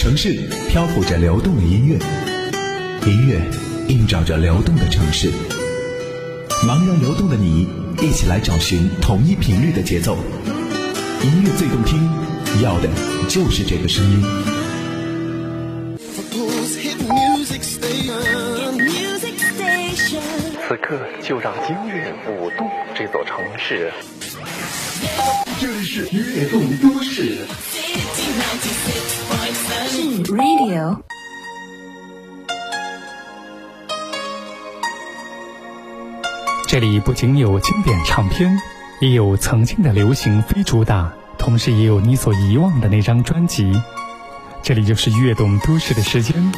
城市漂浮着流动的音乐，音乐映照着流动的城市。茫然流动的你，一起来找寻同一频率的节奏。音乐最动听，要的就是这个声音。此刻就让音乐舞动这座城市。这里是悦动都市。Radio。这里不仅有经典唱片，也有曾经的流行非主打，同时也有你所遗忘的那张专辑。这里就是悦动都市的时间。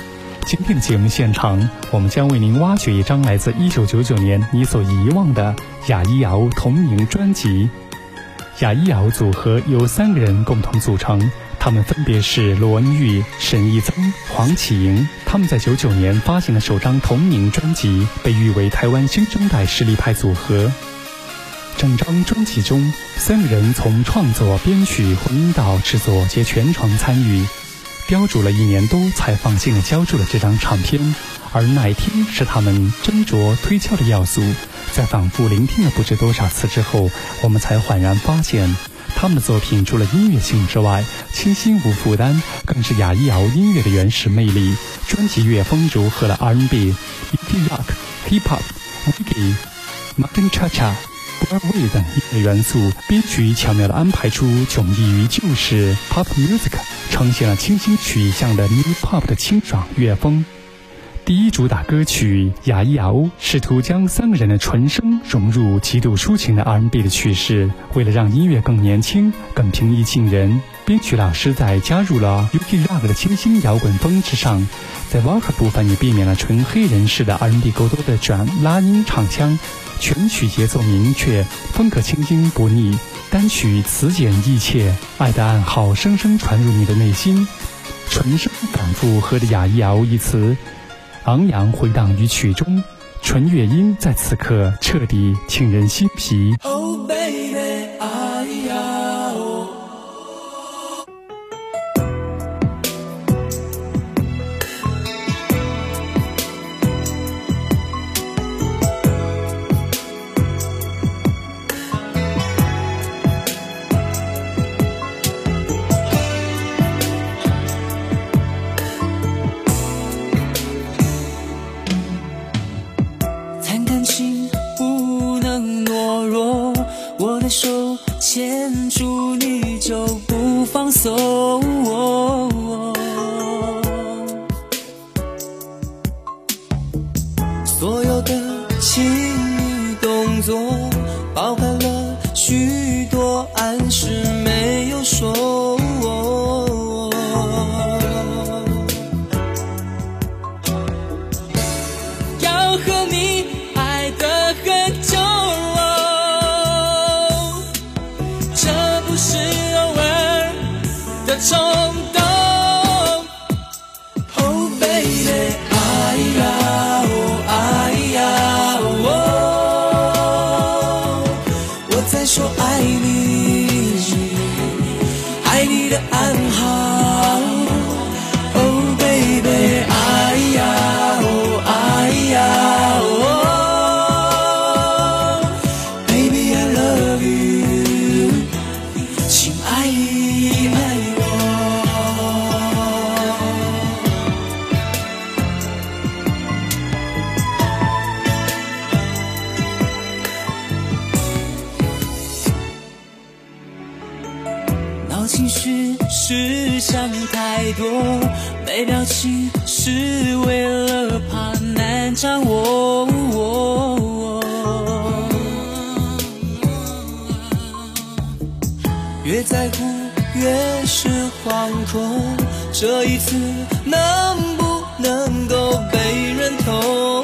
今天的节目现场，我们将为您挖掘一张来自1999年你所遗忘的雅一瑶同名专辑。雅一瑶组合由三个人共同组成，他们分别是罗恩玉、沈义增、黄启莹。他们在99年发行的首张同名专辑，被誉为台湾新生代实力派组合。整张专辑中，三个人从创作、编曲、混音到制作皆全程参与。雕琢了一年多，才放心的交出了这张唱片。而耐听是他们斟酌推敲的要素。在反复聆听了不知多少次之后，我们才恍然发现，他们的作品除了音乐性之外，清新无负担，更是雅一瑶音乐的原始魅力。专辑乐风融合了 R&B、Indie Rock、Hip Hop、Reggae、Modern Cha Cha。Broadway 等音乐元素，编曲巧妙地安排出迥异于旧式 Pop Music，呈现了清新曲向的 New Pop 的清爽乐风。第一主打歌曲《雅一瑶》试图将三个人的纯声融入极度抒情的 R&B 的曲式，为了让音乐更年轻、更平易近人，编曲老师在加入了 UK Rock 的清新摇滚风之上，在 Vocal 部分也避免了纯黑人式的 R&B 过多的转拉音唱腔。全曲节奏明确，风格清新不腻，单曲词简意切，爱的暗号深深传入你的内心。纯声反复和着“雅一瑶”一词，昂扬回荡于曲中，纯乐音在此刻彻底沁人心脾。所有的情意动作爱你，爱你的安。没表情是为了怕难掌握。越在乎越是惶恐，这一次能不能够被认同？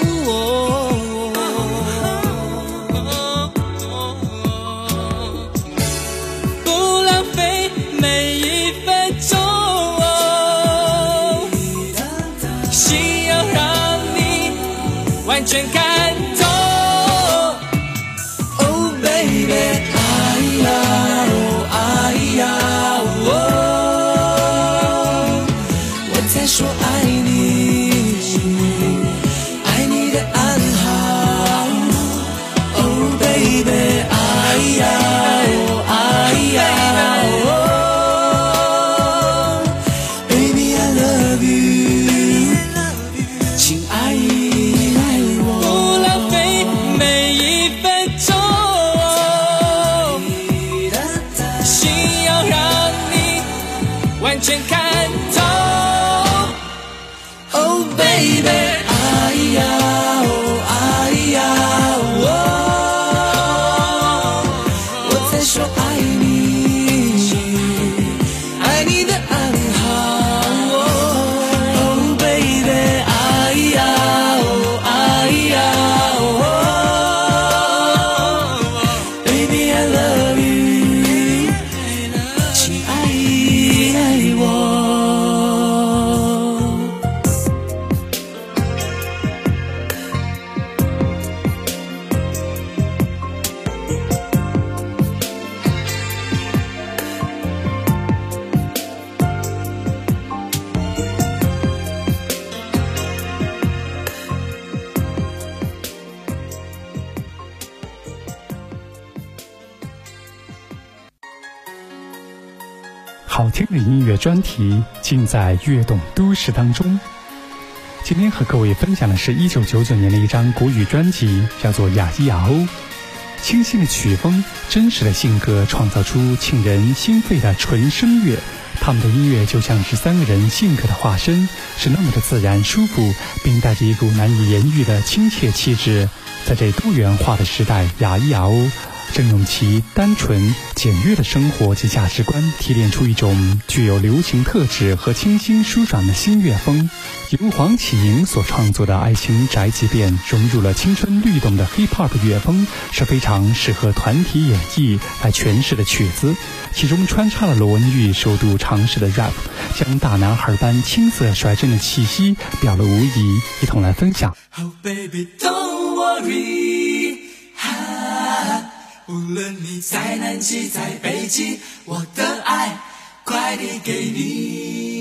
全看透。Oh baby，专题尽在悦动都市当中。今天和各位分享的是一九九九年的一张国语专辑，叫做《雅伊雅欧》。清新的曲风，真实的性格，创造出沁人心肺的纯声乐。他们的音乐就像是三个人性格的化身，是那么的自然舒服，并带着一股难以言喻的亲切气质。在这多元化的时代，雅伊雅欧正用其单纯简约的生活及价值观，提炼出一种具有流行特质和清新舒爽的新乐风。由黄启莹所创作的《爱情宅急便》融入了青春律动的 hip hop 乐风，是非常适合团体演绎来诠释的曲子。其中穿插了罗文玉首度尝试的 rap，将大男孩般青涩率真的气息表露无遗。一同来分享。Baby, don't worry，无论你在南极在北极，我的爱快递给你。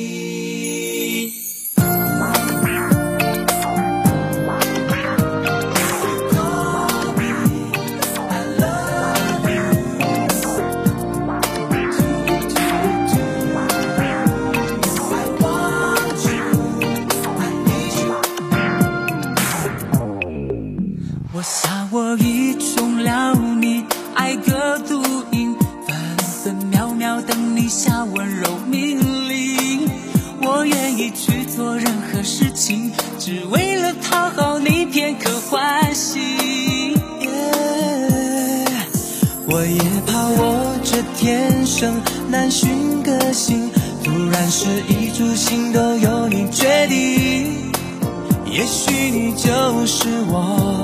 你就是我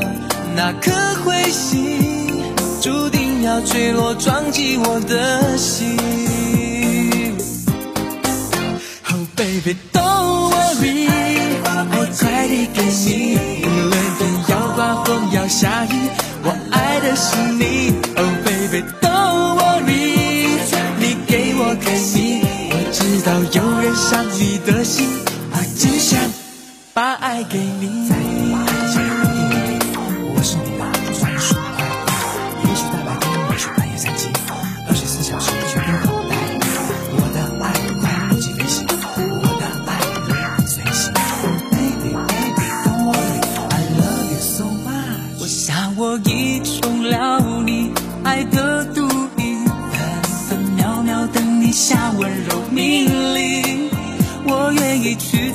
那颗彗星，注定要坠落撞击我的心。Oh baby don't worry，爱快递给你，把爱给你。我是你的专属快递，也许大白天，也许半夜三更，二十四小时全凭口袋。我的爱快不及飞行，我的爱随心。Baby baby don't worry, I love you so much。我想我已中了你爱的毒瘾，分分秒秒等你下温柔命令。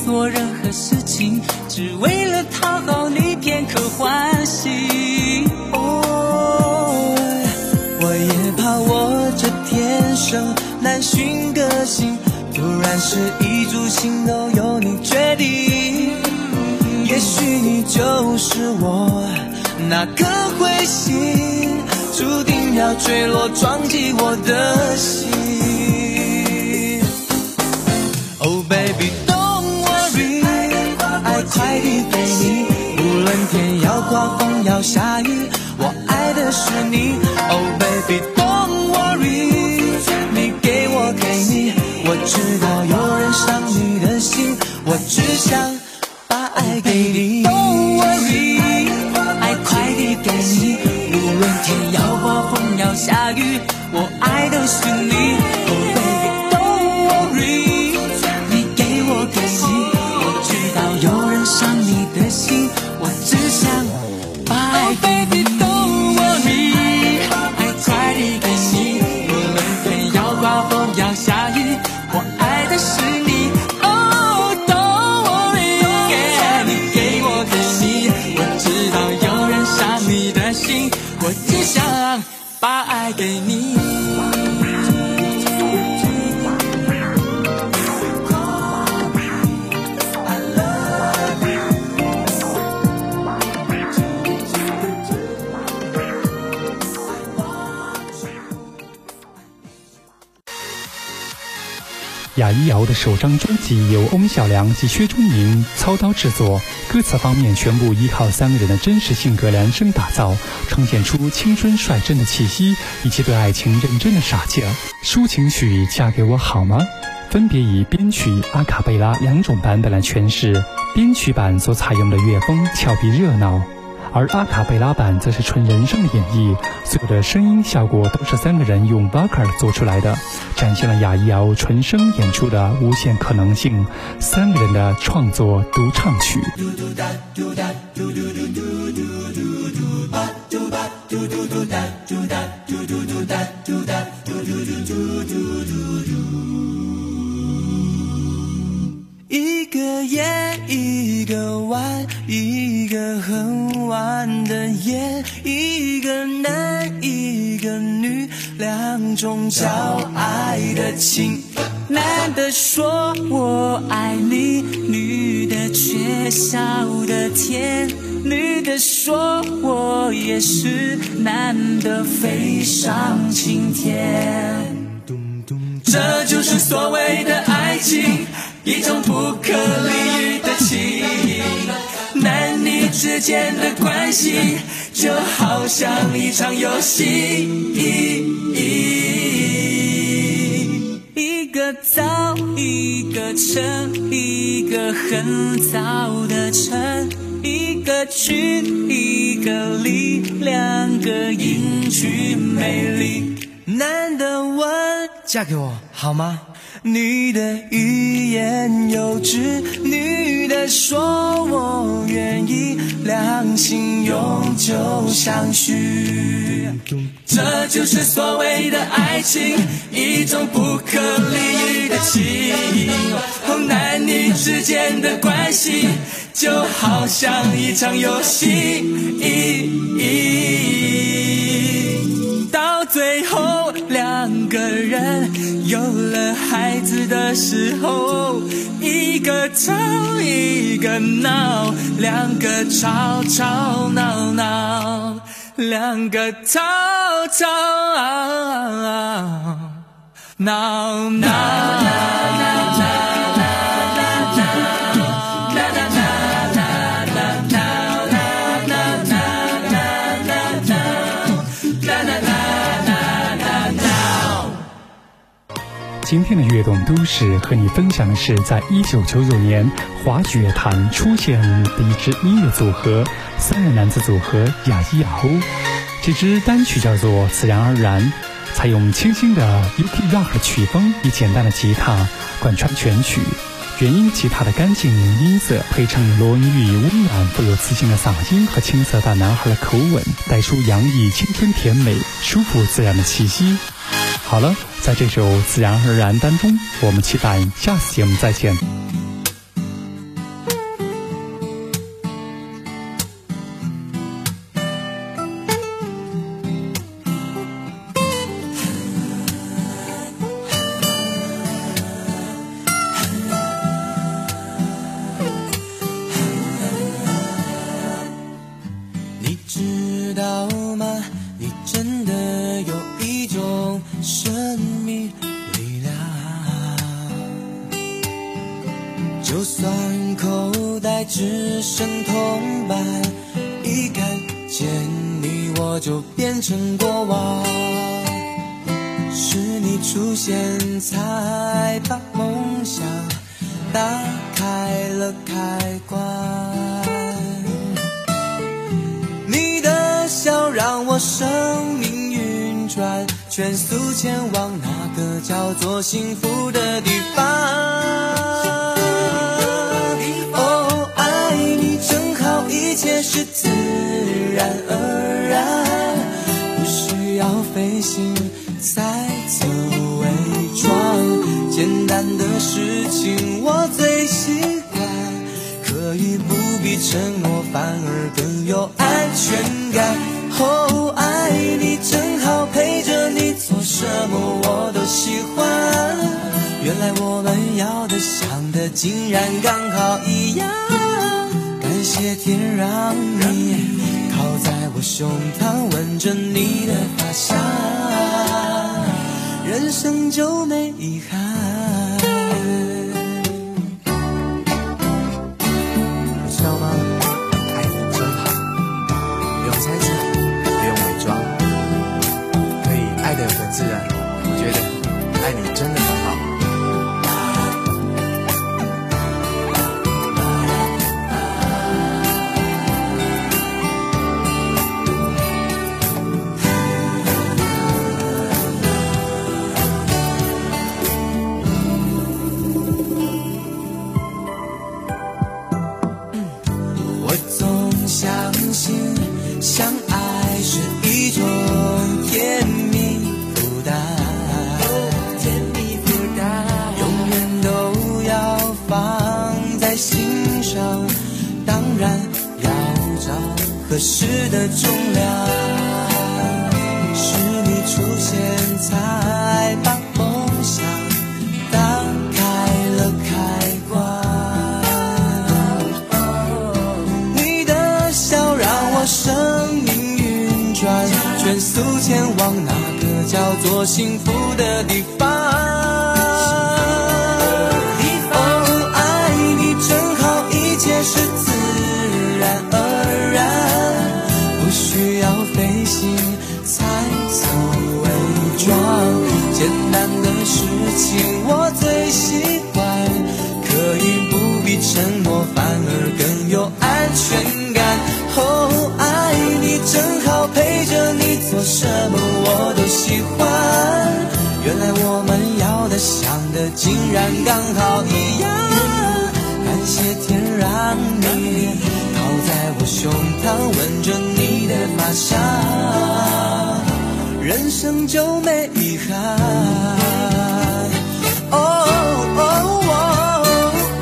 做任何事情，只为了讨好你片刻欢喜。哦，我也怕我这天生难寻个性，突然是一株心都由你决定。也许你就是我那颗彗星，注定要坠落撞击我的心。风要下雨，我爱的是你。Oh baby don't worry，你给我给你，我知道有人伤你的心，我只想把爱给你。Don't worry，爱快递给你，无论天要刮风要下雨，我爱的是你。Oh baby 雅一瑶的首张专辑由翁小良及薛忠明操刀制作，歌词方面全部依靠三个人的真实性格量身打造，呈现出青春率真的气息以及对爱情认真的傻劲儿。抒情曲《嫁给我好吗》分别以编曲、阿卡贝拉两种版本来诠释，编曲版所采用的乐风俏皮热闹。而阿卡贝拉版则是纯人声的演绎，所有的声音效果都是三个人用 vocal 做出来的，展现了雅一瑶纯声演出的无限可能性。三个人的创作独唱曲。一就是所谓的爱情，一种不可理喻的情。男女之间的关系，就好像一场游戏。一个早，一个晨，一个很早的晨，一个群，一个里，两个英俊美丽。男的问：嫁给我好吗？女的欲言又止，女的说我愿意，两心永久相许。这就是所谓的爱情，一种不可理喻的情。男女之间的关系，就好像一场游戏。的时候，一个吵一个闹，两个吵吵闹闹，两个吵吵闹闹。今天的悦动都市和你分享的是，在一九九九年华语乐坛出现的一支音乐组合——三人男子组合雅一雅欧。这支单曲叫做《自然而然》，采用清新的 UK Rock 曲风，以简单的吉他贯穿全曲，原音吉他的干净音色配上罗文玉温暖富有磁性的嗓音和青涩大男孩的口吻，带出洋溢青春甜美、舒服自然的气息。好了，在这首《自然而然》当中，我们期待下次节目再见。神秘力量，就算口袋只剩铜板，一看见你我就变成过往。是你出现才把梦想打开了开关。你的笑让我生命运转，全速前往那个叫做幸福的地方。哦，爱你正好，一切是自然而然，不需要费心再走伪装，简单的事情我最喜欢。可以不必承诺，反而更有安全感。哦，爱你正，什么我都喜欢。原来我们要的、想的，竟然刚好一样。感谢天让你靠在我胸膛，闻着你的发香，人生就没遗憾。全速前往那个叫做幸福的地方。哦，爱你真好，一切是自然而然，不需要费心才走伪装。简单的事情我最喜欢。原来我们要的、想的，竟然刚好一样。感谢天让你靠在我胸膛，吻着你的发香，人生就没遗憾。哦哦哦，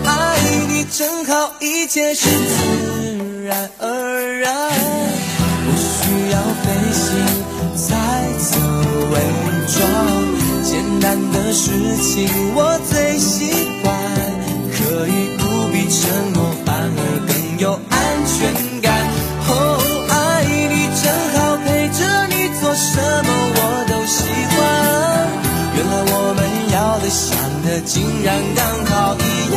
爱你正好，一切是自然而然，不需要费心才走伪装。简单的事情我最喜欢，可以不必承诺，反而更有安全感。哦，爱你真好，陪着你做什么我都喜欢。原来我们要的、想的，竟然刚好一样。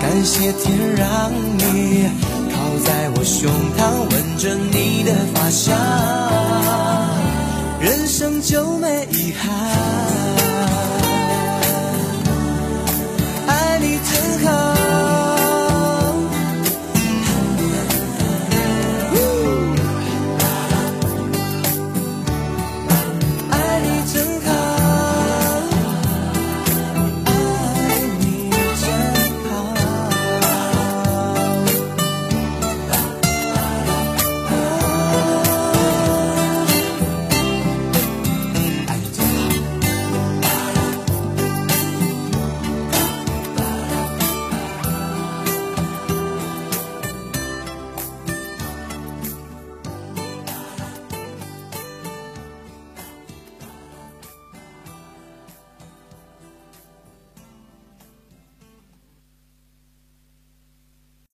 感谢天让你靠在我胸膛，吻着你的发香。人生就没遗憾。